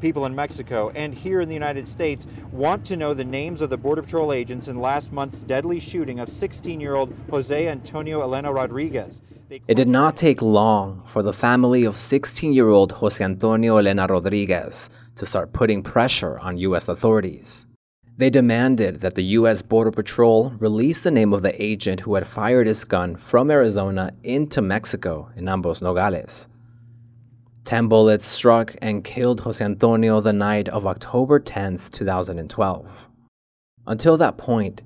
people in Mexico and here in the United States want to know the names of the Border Patrol agents in last month's deadly shooting of 16 year old Jose Antonio Elena Rodriguez. It did not take long for the family of 16 year old Jose Antonio Elena Rodriguez to start putting pressure on U.S. authorities. They demanded that the U.S. Border Patrol release the name of the agent who had fired his gun from Arizona into Mexico in Ambos Nogales. Ten bullets struck and killed Jose Antonio the night of October 10, 2012. Until that point,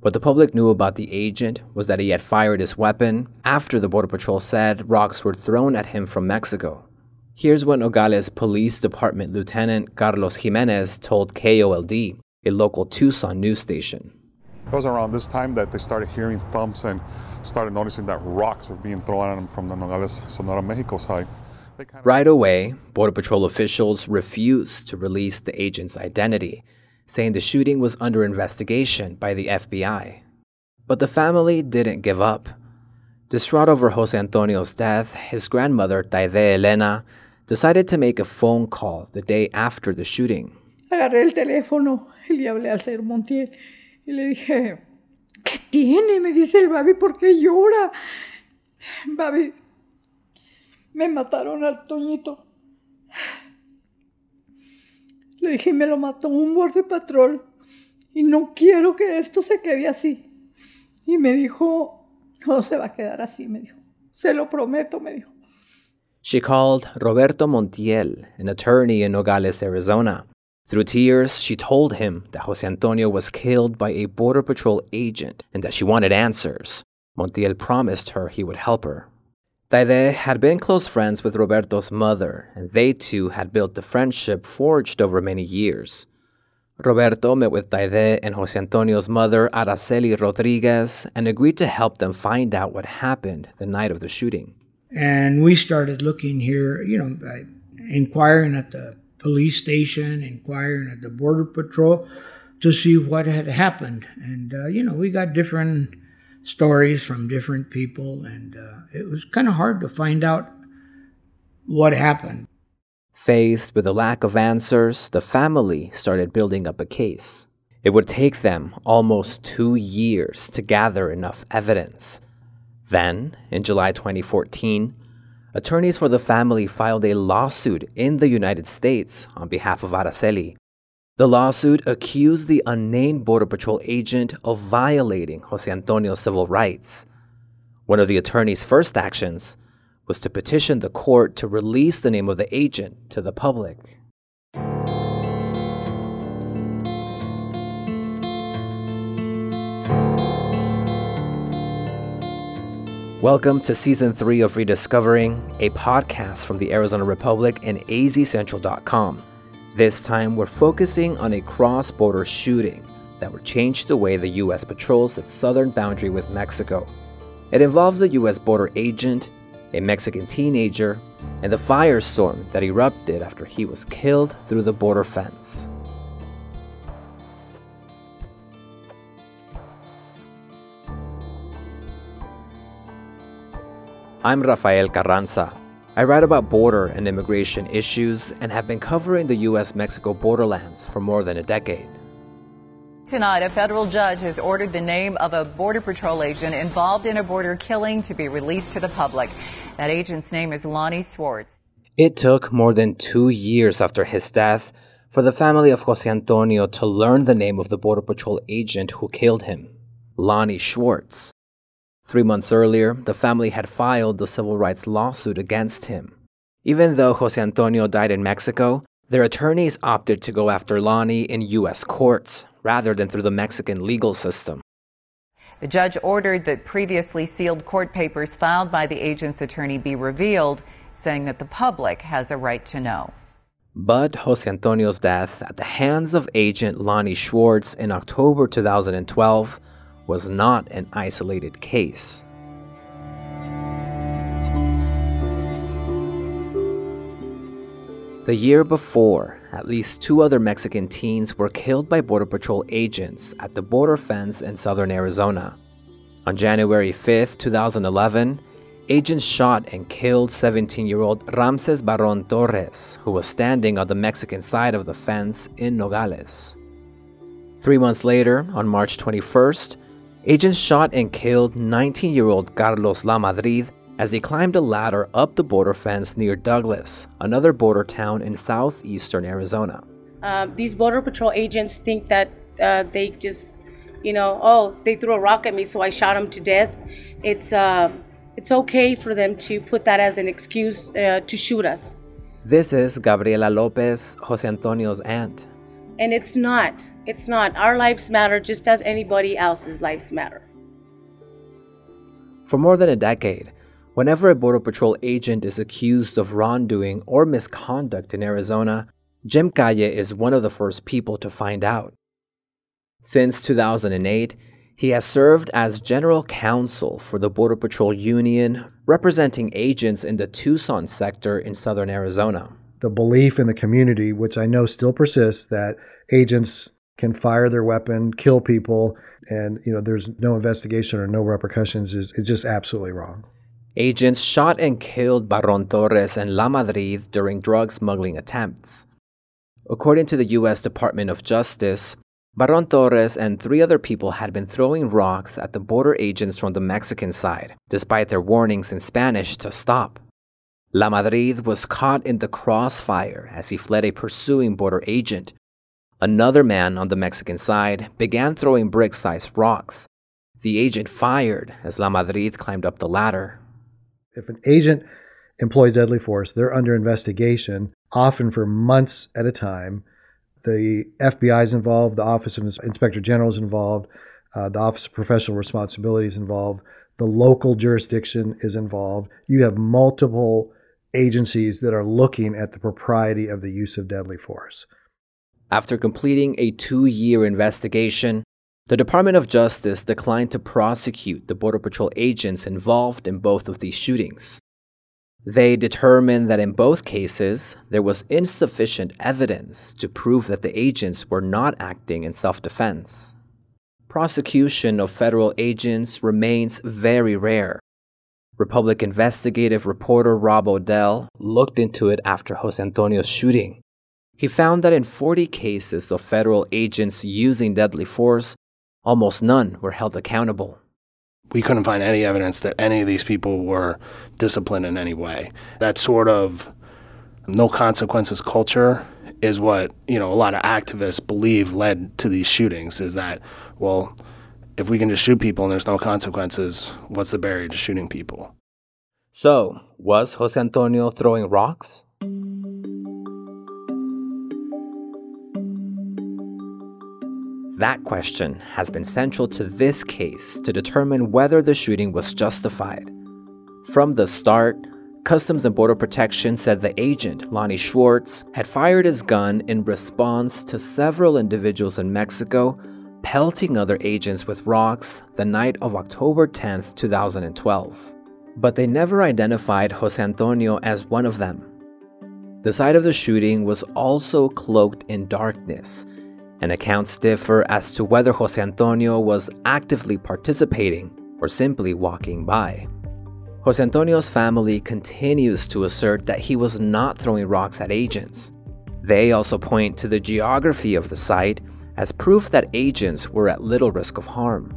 what the public knew about the agent was that he had fired his weapon after the Border Patrol said rocks were thrown at him from Mexico. Here's what Nogales Police Department Lieutenant Carlos Jimenez told KOLD a local Tucson news station. It was around this time that they started hearing thumps and started noticing that rocks were being thrown at them from the Nogales, Sonora, Mexico side. Right away, Border Patrol officials refused to release the agent's identity, saying the shooting was under investigation by the FBI. But the family didn't give up. Distraught over Jose Antonio's death, his grandmother, Taide Elena, decided to make a phone call the day after the shooting. Agarré el teléfono y le hablé al señor Montiel y le dije, ¿qué tiene? Me dice el Babi, ¿por qué llora? Babi, me mataron al Toñito. Le dije, me lo mató un border patrol y no quiero que esto se quede así. Y me dijo, no se va a quedar así, me dijo. Se lo prometo, me dijo. She called Roberto Montiel, an attorney in Nogales, Arizona. Through tears, she told him that Jose Antonio was killed by a Border Patrol agent and that she wanted answers. Montiel promised her he would help her. Taide had been close friends with Roberto's mother, and they two had built a friendship forged over many years. Roberto met with Taide and Jose Antonio's mother, Araceli Rodriguez, and agreed to help them find out what happened the night of the shooting. And we started looking here, you know, inquiring at the police station, inquiring at the Border Patrol to see what had happened. And, uh, you know, we got different stories from different people, and uh, it was kind of hard to find out what happened. Faced with a lack of answers, the family started building up a case. It would take them almost two years to gather enough evidence. Then, in July 2014, attorneys for the family filed a lawsuit in the United States on behalf of Araceli. The lawsuit accused the unnamed Border Patrol agent of violating Jose Antonio's civil rights. One of the attorney's first actions was to petition the court to release the name of the agent to the public. Welcome to Season 3 of Rediscovering, a podcast from the Arizona Republic and azcentral.com. This time, we're focusing on a cross border shooting that would change the way the U.S. patrols its southern boundary with Mexico. It involves a U.S. border agent, a Mexican teenager, and the firestorm that erupted after he was killed through the border fence. I'm Rafael Carranza. I write about border and immigration issues and have been covering the U.S. Mexico borderlands for more than a decade. Tonight, a federal judge has ordered the name of a Border Patrol agent involved in a border killing to be released to the public. That agent's name is Lonnie Swartz. It took more than two years after his death for the family of Jose Antonio to learn the name of the Border Patrol agent who killed him, Lonnie Swartz. Three months earlier, the family had filed the civil rights lawsuit against him. Even though Jose Antonio died in Mexico, their attorneys opted to go after Lonnie in U.S. courts rather than through the Mexican legal system. The judge ordered that previously sealed court papers filed by the agent's attorney be revealed, saying that the public has a right to know. But Jose Antonio's death at the hands of agent Lonnie Swartz in October 2012 was not an isolated case. The year before, at least two other Mexican teens were killed by Border Patrol agents at the border fence in southern Arizona. On January 5, 2011, agents shot and killed 17 year old Ramses Barron Torres, who was standing on the Mexican side of the fence in Nogales. Three months later, on March 21st, agents shot and killed 19 year old Carlos Lamadrid as they climbed a ladder up the border fence near Douglas, another border town in southeastern Arizona. Uh, these Border Patrol agents think that uh, they just, you know, oh, they threw a rock at me, so I shot them to death. It's, uh, it's okay for them to put that as an excuse uh, to shoot us. This is Gabriela Lopez, Jose Antonio's aunt. And it's not. It's not. Our lives matter just as anybody else's lives matter. For more than a decade, whenever a Border Patrol agent is accused of wrongdoing or misconduct in Arizona, Jim Calle is one of the first people to find out. Since 2008, he has served as general counsel for the Border Patrol Union, representing agents in the Tucson sector in southern Arizona. The belief in the community, which I know still persists, that agents can fire their weapon, kill people, and you know there's no investigation or no repercussions is, is just absolutely wrong. Agents shot and killed Barron Torres and Lamadrid during drug smuggling attempts. According to the U.S. Department of Justice, Barron Torres and three other people had been throwing rocks at the border agents from the Mexican side, despite their warnings in Spanish to stop. Lamadrid was caught in the crossfire as he fled a pursuing border agent. Another man on the Mexican side began throwing brick sized rocks. The agent fired as Lamadrid climbed up the ladder. If an agent employs deadly force, they're under investigation, often for months at a time the FBI is involved, the Office of Inspector General is involved, uh, the Office of Professional Responsibility is involved, the local jurisdiction is involved. You have multiple agencies that are looking at the propriety of the use of deadly force. After completing a two year investigation, the Department of Justice declined to prosecute the Border Patrol agents involved in both of these shootings. They determined that in both cases, there was insufficient evidence to prove that the agents were not acting in self defense. Prosecution of federal agents remains very rare. Republic investigative reporter Rob O'Dell looked into it after Jose Antonio's shooting. He found that in 40 cases of federal agents using deadly force, almost none were held accountable we couldn't find any evidence that any of these people were disciplined in any way. That sort of no consequences culture is what, you know, a lot of activists believe led to these shootings is that, well, if we can just shoot people and there's no consequences, what's the barrier to shooting people? So, was Jose Antonio throwing rocks? That question has been central to this case to determine whether the shooting was justified. From the start, Customs and Border Protection said the agent, Lonnie Swartz, had fired his gun in response to several individuals in Mexico pelting other agents with rocks the night of October 10, 2012. But they never identified Jose Antonio as one of them. The site of the shooting was also cloaked in darkness and accounts differ as to whether Jose Antonio was actively participating or simply walking by. Jose Antonio's family continues to assert that he was not throwing rocks at agents. They also point to the geography of the site as proof that agents were at little risk of harm.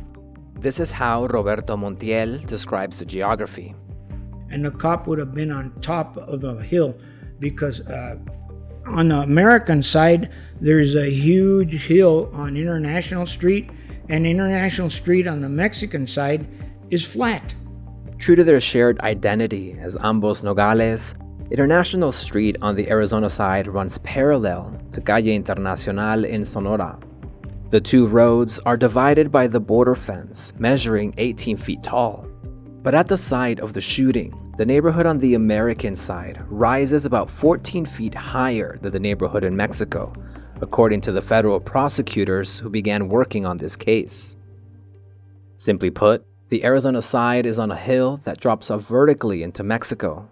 This is how Roberto Montiel describes the geography. And the cop would have been on top of a hill because uh, on the American side, there's a huge hill on International Street, and International Street on the Mexican side is flat. True to their shared identity as ambos Nogales, International Street on the Arizona side runs parallel to Calle Internacional in Sonora. The two roads are divided by the border fence, measuring 18 feet tall. But at the site of the shooting, the neighborhood on the American side rises about 14 feet higher than the neighborhood in Mexico, according to the federal prosecutors who began working on this case. Simply put, the Arizona side is on a hill that drops off vertically into Mexico.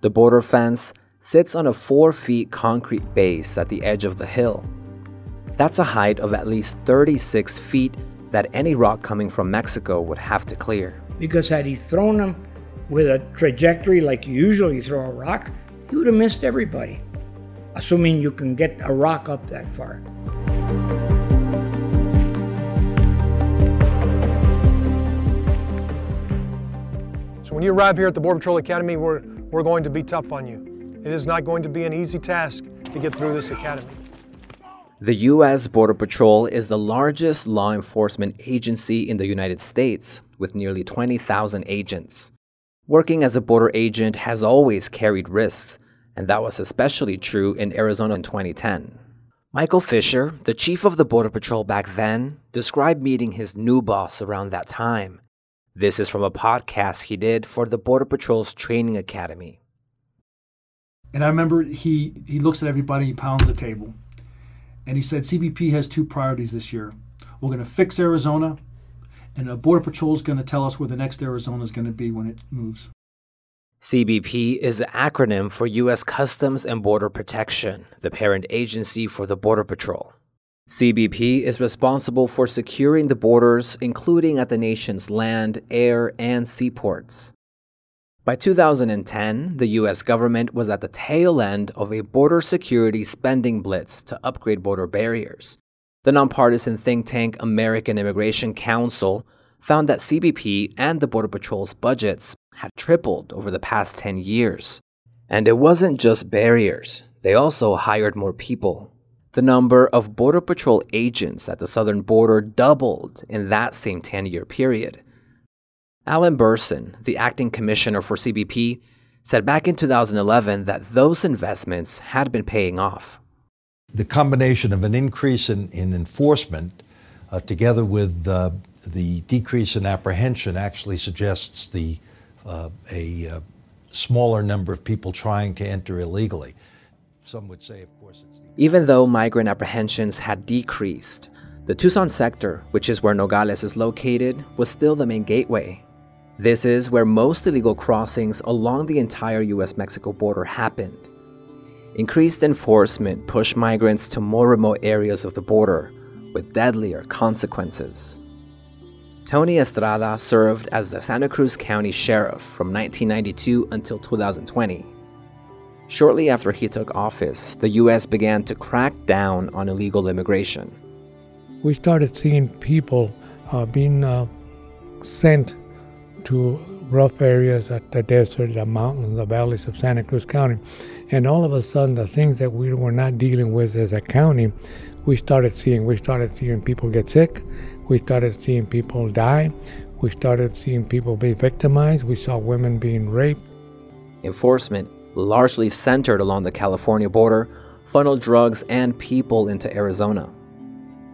The border fence sits on a 4 feet concrete base at the edge of the hill. That's a height of at least 36 feet that any rock coming from Mexico would have to clear. Because had he thrown them with a trajectory like you usually throw a rock, you would have missed everybody, assuming you can get a rock up that far. So when you arrive here at the Border Patrol Academy, we're, we're going to be tough on you. It is not going to be an easy task to get through this academy. The U.S. Border Patrol is the largest law enforcement agency in the United States, with nearly 20,000 agents. Working as a border agent has always carried risks, and that was especially true in Arizona in 2010. Michael Fisher, the chief of the Border Patrol back then, described meeting his new boss around that time. This is from a podcast he did for the Border Patrol's Training Academy. And I remember he, he looks at everybody, he pounds the table and he said CBP has two priorities this year. We're going to fix Arizona, and the Border Patrol is going to tell us where the next Arizona is going to be when it moves. CBP is the acronym for U.S. Customs and Border Protection, the parent agency for the Border Patrol. CBP is responsible for securing the borders, including at the nation's land, air, and seaports. By 2010, the US government was at the tail end of a border security spending blitz to upgrade border barriers. The nonpartisan think tank American Immigration Council found that CBP and the Border Patrol's budgets had tripled over the past 10 years. And it wasn't just barriers, they also hired more people. The number of Border Patrol agents at the southern border doubled in that same 10 year period. Alan Bersin, the acting commissioner for CBP, said back in 2011 that those investments had been paying off. The combination of an increase in, in enforcement uh, together with uh, the decrease in apprehension actually suggests the, uh, a uh, smaller number of people trying to enter illegally. Some would say, of course, it's the- Even though migrant apprehensions had decreased, the Tucson sector, which is where Nogales is located, was still the main gateway this is where most illegal crossings along the entire US Mexico border happened. Increased enforcement pushed migrants to more remote areas of the border, with deadlier consequences. Tony Estrada served as the Santa Cruz County Sheriff from 1992 until 2020. Shortly after he took office, the U.S. began to crack down on illegal immigration. We started seeing people uh, being uh, sent to rough areas at the desert, the mountains, the valleys of Santa Cruz County. And all of a sudden, the things that we were not dealing with as a county, we started seeing. We started seeing people get sick. We started seeing people die. We started seeing people be victimized. We saw women being raped. Enforcement, largely centered along the California border, funneled drugs and people into Arizona.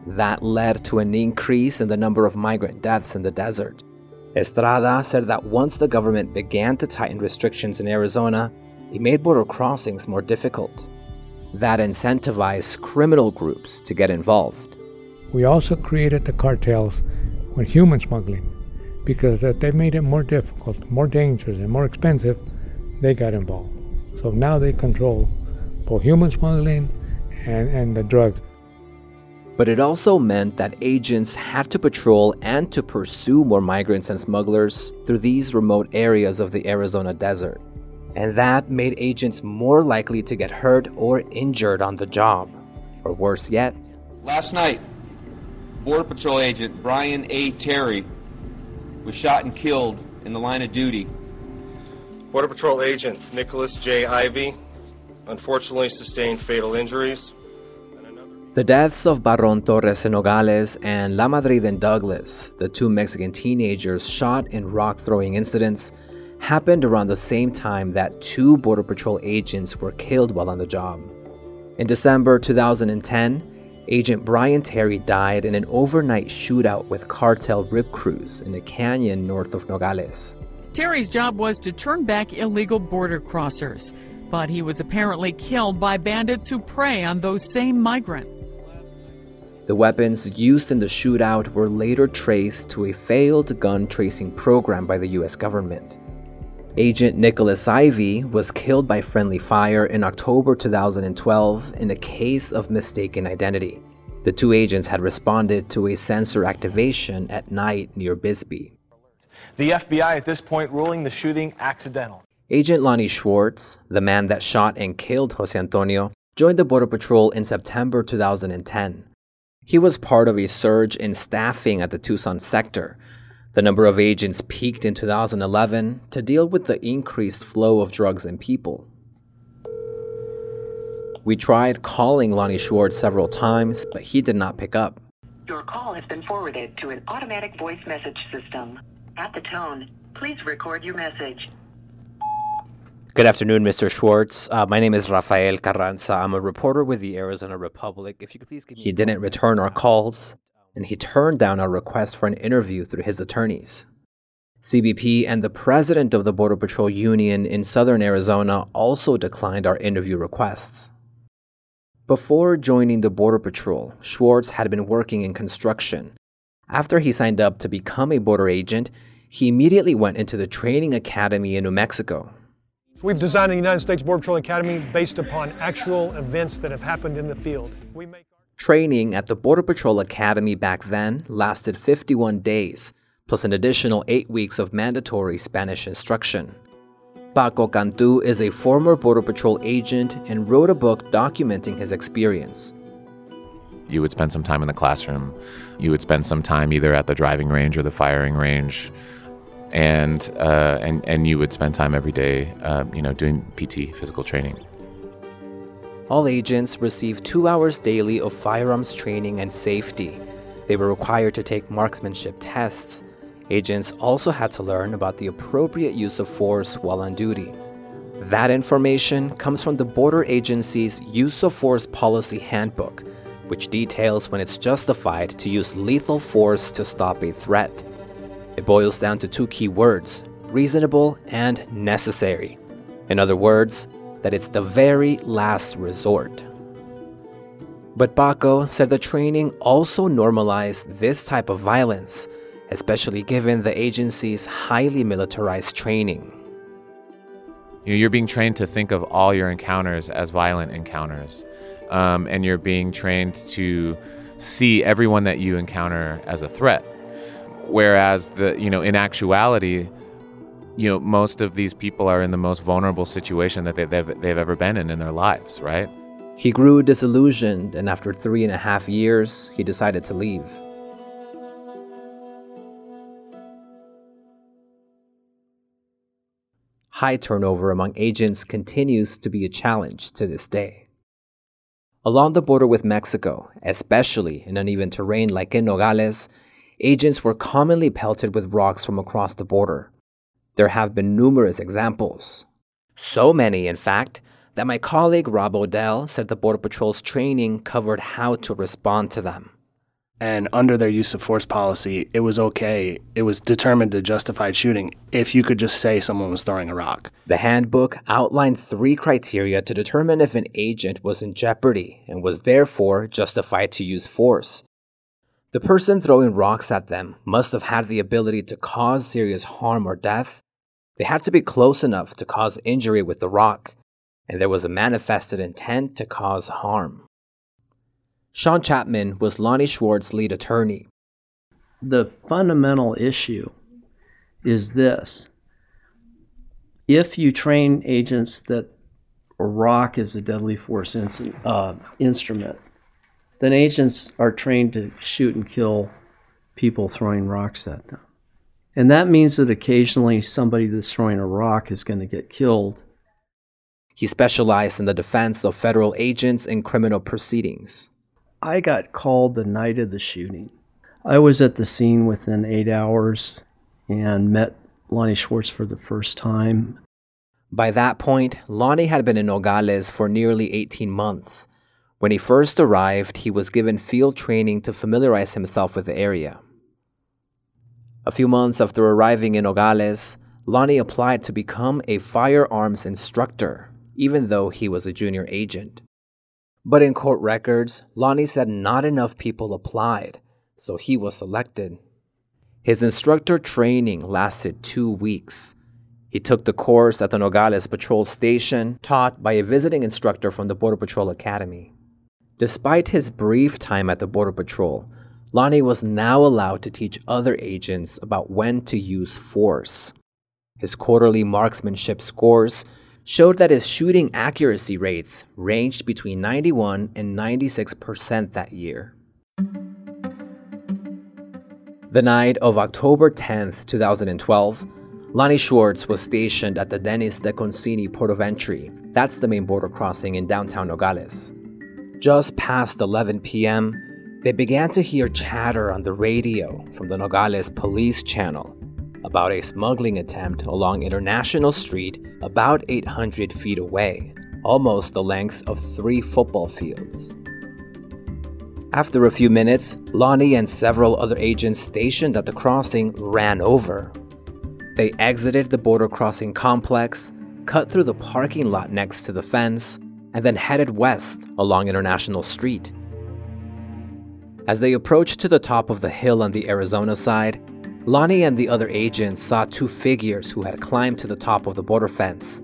That led to an increase in the number of migrant deaths in the desert. Estrada said that once the government began to tighten restrictions in Arizona, it made border crossings more difficult. That incentivized criminal groups to get involved. We also created the cartels with human smuggling because that they made it more difficult, more dangerous, and more expensive. They got involved. So now they control both human smuggling and, and the drugs but it also meant that agents had to patrol and to pursue more migrants and smugglers through these remote areas of the Arizona desert. And that made agents more likely to get hurt or injured on the job. Or worse yet, last night, Border Patrol agent Brian A. Terry was shot and killed in the line of duty. Border Patrol agent Nicholas J. Ivie unfortunately sustained fatal injuries the deaths of Barron Torres Nogales and La Madrid in Douglas, the two Mexican teenagers shot in rock throwing incidents, happened around the same time that two Border Patrol agents were killed while on the job. In December 2010, Agent Brian Terry died in an overnight shootout with cartel rip crews in a canyon north of Nogales. Terry's job was to turn back illegal border crossers but he was apparently killed by bandits who prey on those same migrants. The weapons used in the shootout were later traced to a failed gun tracing program by the US government. Agent Nicholas Ivie was killed by friendly fire in October 2012 in a case of mistaken identity. The two agents had responded to a sensor activation at night near Bisbee. The FBI at this point ruling the shooting accidental. Agent Lonnie Swartz, the man that shot and killed Jose Antonio, joined the Border Patrol in September 2010. He was part of a surge in staffing at the Tucson sector. The number of agents peaked in 2011 to deal with the increased flow of drugs and people. We tried calling Lonnie Swartz several times, but he did not pick up. Your call has been forwarded to an automatic voice message system. At the tone, please record your message. Good afternoon, Mr. Swartz. Uh, my name is Rafael Carranza. I'm a reporter with the Arizona Republic. If you could please give me He didn't return our calls, and he turned down our request for an interview through his attorneys. CBP and the president of the Border Patrol Union in southern Arizona also declined our interview requests. Before joining the Border Patrol, Swartz had been working in construction. After he signed up to become a border agent, he immediately went into the training academy in New Mexico. We've designed the United States Border Patrol Academy based upon actual events that have happened in the field. We make Training at the Border Patrol Academy back then lasted 51 days, plus an additional eight weeks of mandatory Spanish instruction. Paco Cantu is a former Border Patrol agent and wrote a book documenting his experience. You would spend some time in the classroom. You would spend some time either at the driving range or the firing range, and uh, and and you would spend time every day, uh, you know, doing PT, physical training. All agents received two hours daily of firearms training and safety. They were required to take marksmanship tests Agents also had to learn about the appropriate use of force while on duty. That information comes from the Border Agency's Use of Force Policy Handbook, which details when it's justified to use lethal force to stop a threat. It boils down to two key words reasonable and necessary. In other words, that it's the very last resort. But Paco said the training also normalized this type of violence especially given the agency's highly militarized training. You're being trained to think of all your encounters as violent encounters, um, and you're being trained to see everyone that you encounter as a threat. Whereas the you know in actuality, you know most of these people are in the most vulnerable situation that they, they've they've ever been in in their lives, right? He grew disillusioned, and after three and a half years, he decided to leave. high turnover among agents continues to be a challenge to this day. Along the border with Mexico, especially in uneven terrain like in Nogales, agents were commonly pelted with rocks from across the border. There have been numerous examples. So many, in fact, that my colleague Rob O'Dell said the Border Patrol's training covered how to respond to them. And under their use of force policy, it was okay. It was determined to justify shooting if you could just say someone was throwing a rock. The handbook outlined three criteria to determine if an agent was in jeopardy and was therefore justified to use force. The person throwing rocks at them must have had the ability to cause serious harm or death. They had to be close enough to cause injury with the rock, and there was a manifested intent to cause harm. Sean Chapman was Lonnie Swartz's lead attorney. The fundamental issue is this if you train agents that a rock is a deadly force uh, instrument, then agents are trained to shoot and kill people throwing rocks at them. And that means that occasionally somebody that's throwing a rock is going to get killed. He specialized in the defense of federal agents in criminal proceedings. I got called the night of the shooting. I was at the scene within eight hours and met Lonnie Swartz for the first time. By that point, Lonnie had been in Nogales for nearly 18 months. When he first arrived, he was given field training to familiarize himself with the area. A few months after arriving in Nogales, Lonnie applied to become a firearms instructor, even though he was a junior agent. But in court records, Lonnie said not enough people applied, so he was selected. His instructor training lasted two weeks. He took the course at the Nogales Patrol Station, taught by a visiting instructor from the Border Patrol Academy. Despite his brief time at the Border Patrol, Lonnie was now allowed to teach other agents about when to use force. His quarterly marksmanship scores showed that his shooting accuracy rates ranged between 91 and 96% that year. The night of October 10, 2012, Lonnie Swartz was stationed at the Dennis DeConcini port of entry. That's the main border crossing in downtown Nogales. Just past 11 p.m., they began to hear chatter on the radio from the Nogales police channel about a smuggling attempt along International Street about 800 feet away, almost the length of three football fields. After a few minutes, Lonnie and several other agents stationed at the crossing ran over. They exited the border crossing complex, cut through the parking lot next to the fence, and then headed west along International Street. As they approached to the top of the hill on the Arizona side, Lonnie and the other agents saw two figures who had climbed to the top of the border fence.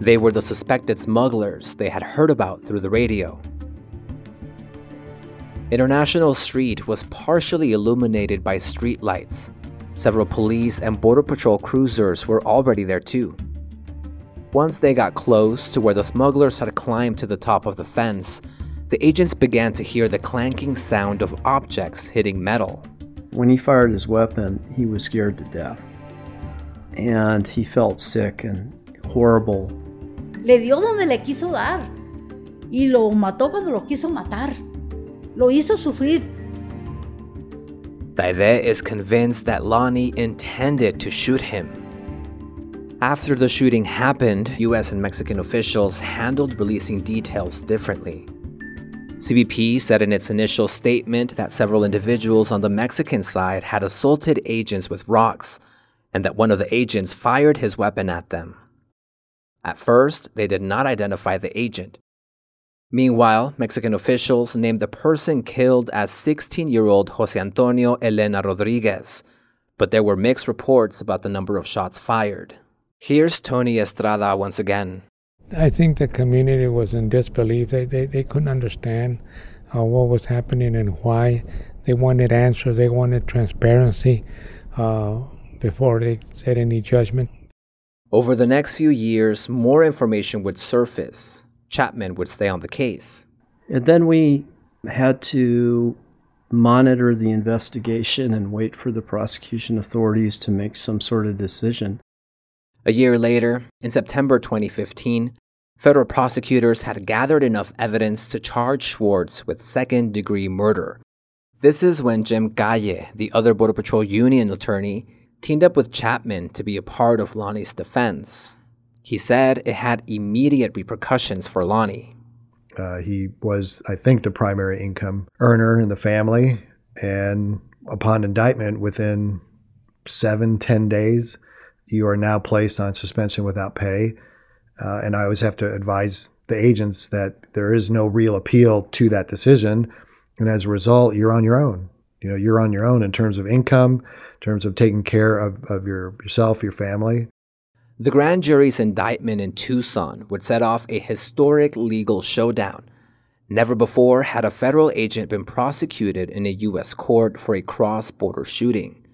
They were the suspected smugglers they had heard about through the radio. International Street was partially illuminated by street lights. Several police and Border Patrol cruisers were already there too. Once they got close to where the smugglers had climbed to the top of the fence, the agents began to hear the clanking sound of objects hitting metal. When he fired his weapon, he was scared to death. And he felt sick and horrible. Le dio donde le quiso dar. Y lo mató cuando lo quiso matar. Lo hizo sufrir. Taide is convinced that Lonnie intended to shoot him. After the shooting happened, US and Mexican officials handled releasing details differently. CBP said in its initial statement that several individuals on the Mexican side had assaulted agents with rocks and that one of the agents fired his weapon at them. At first, they did not identify the agent. Meanwhile, Mexican officials named the person killed as 16 year old Jose Antonio Elena Rodriguez, but there were mixed reports about the number of shots fired. Here's Tony Estrada once again. I think the community was in disbelief. They, they, they couldn't understand uh, what was happening and why. They wanted answers, they wanted transparency uh, before they said any judgment. Over the next few years, more information would surface. Chapman would stay on the case. And then we had to monitor the investigation and wait for the prosecution authorities to make some sort of decision. A year later, in September 2015, federal prosecutors had gathered enough evidence to charge Swartz with second degree murder. This is when Jim Calle, the other Border Patrol Union attorney, teamed up with Chapman to be a part of Lonnie's defense. He said it had immediate repercussions for Lonnie. Uh, he was, I think, the primary income earner in the family. And upon indictment, within seven, ten days, you are now placed on suspension without pay. Uh, and I always have to advise the agents that there is no real appeal to that decision. And as a result, you're on your own. You know, you're on your own in terms of income, in terms of taking care of, of your, yourself, your family. The grand jury's indictment in Tucson would set off a historic legal showdown. Never before had a federal agent been prosecuted in a U.S. court for a cross border shooting.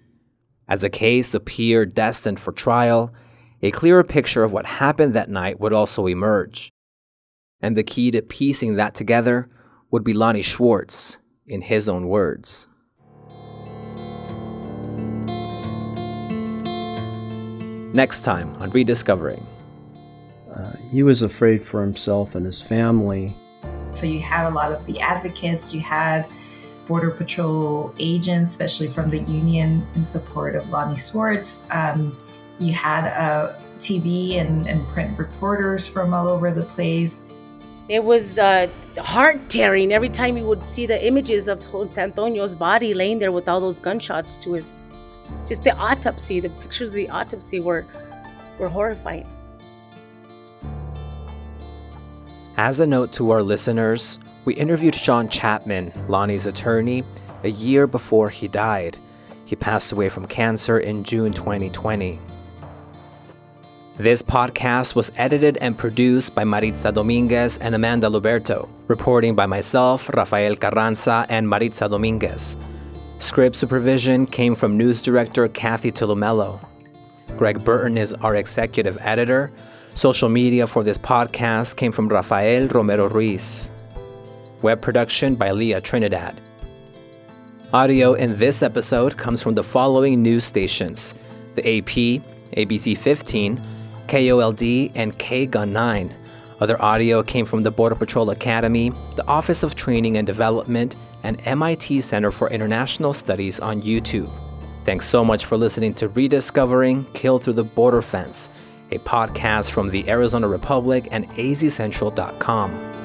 As the case appeared destined for trial, a clearer picture of what happened that night would also emerge. And the key to piecing that together would be Lonnie Swartz, in his own words. Next time on Rediscovering. Uh, he was afraid for himself and his family. So you had a lot of the advocates, you had Border Patrol agents, especially from the union in support of Lonnie Swartz. Um, you had uh, TV and, and, print reporters from all over the place. It was uh, heart tearing every time you would see the images of Jose Antonio's body laying there with all those gunshots to his. Just the autopsy, the pictures of the autopsy were, were horrifying. As a note to our listeners, we interviewed Sean Chapman, Lonnie's attorney, a year before he died. He passed away from cancer in June 2020. This podcast was edited and produced by Maritza Dominguez and Amanda Luberto, reporting by myself, Rafael Carranza, and Maritza Dominguez. Script supervision came from news director Kathy Tulumello. Greg Burton is our executive editor. Social media for this podcast came from Rafael Romero Ruiz. Web production by Leah Trinidad. Audio in this episode comes from the following news stations the AP, ABC 15, KOLD, and KGUN 9. Other audio came from the Border Patrol Academy, the Office of Training and Development, and MIT Center for International Studies on YouTube. Thanks so much for listening to Rediscovering Kill Through the Border Fence, a podcast from the Arizona Republic and azcentral.com.